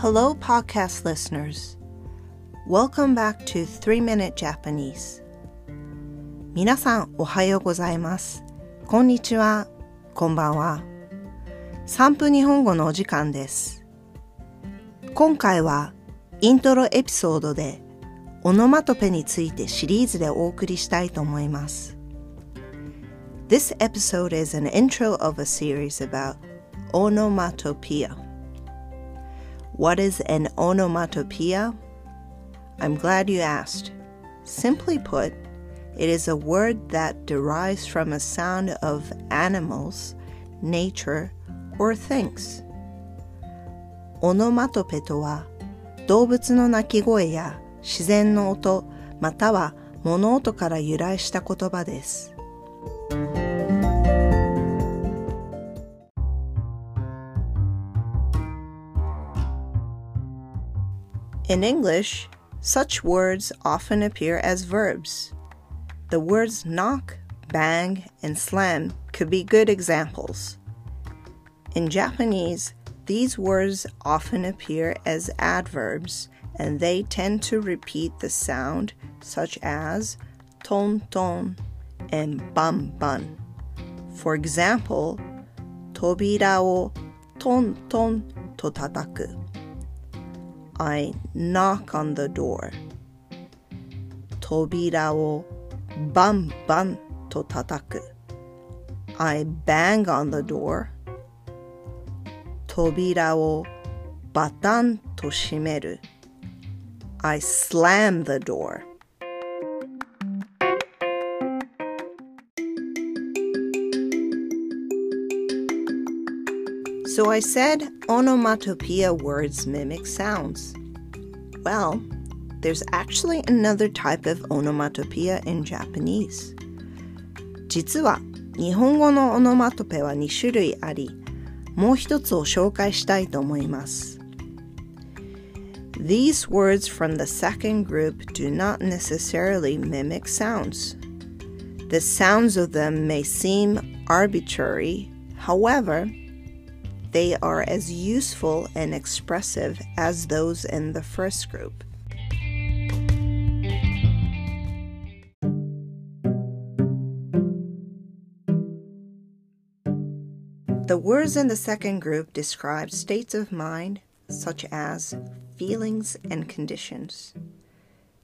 Hello, podcast listeners. Welcome back to 3 Minute Japanese. 皆さん、おはようございます。こんにちは。こんばんは。3分日本語のお時間です。今回はイントロエピソードでオノマトペについてシリーズでお送りしたいと思います。This episode is an intro of a series about onomatopoeia. What is an onomatopoeia? I'm glad you asked. Simply put, it is a word that derives from a sound of animals, nature, or things. オノマトペとは動物の鳴き声や自然の音または物音から由来した言葉です。In English, such words often appear as verbs. The words knock, bang, and slam could be good examples. In Japanese, these words often appear as adverbs and they tend to repeat the sound, such as ton ton and bam ban. For example, tobira o ton ton to tataku. I knock on the door. Tobira o bam bam to tataku. I bang on the door. Tobira o batan to shimeru. I slam the door. So I said onomatopoeia words mimic sounds. Well, there's actually another type of onomatopoeia in Japanese. 実は日本語のオノマトペは2種類あり、もう一つを紹介したいと思います。These words from the second group do not necessarily mimic sounds. The sounds of them may seem arbitrary, however, they are as useful and expressive as those in the first group. The words in the second group describe states of mind such as feelings and conditions.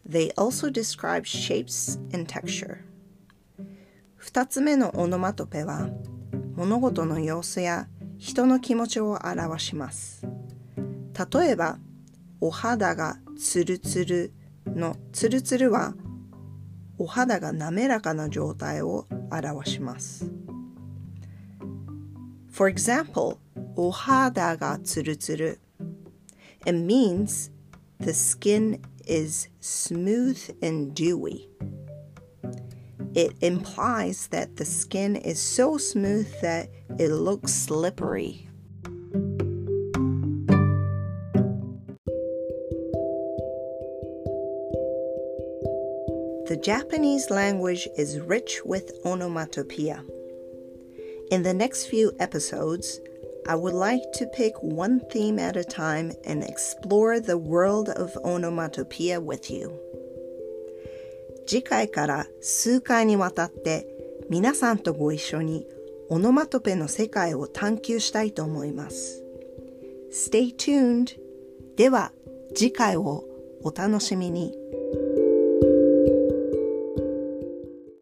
They also describe shapes and texture. 2つ目のオノマトペは物事の様子や 人の気持ちを表します。例えば、お肌がツルツルのツルツルはお肌が滑らかな状態を表します。For example, お肌がツルツル It means the skin is smooth and dewy. It implies that the skin is so smooth that it looks slippery. The Japanese language is rich with onomatopoeia. In the next few episodes, I would like to pick one theme at a time and explore the world of onomatopoeia with you. 次回から数回にわたって皆さんとご一緒にオノマトペの世界を探求したいと思います。Stay tuned! では次回をお楽しみに。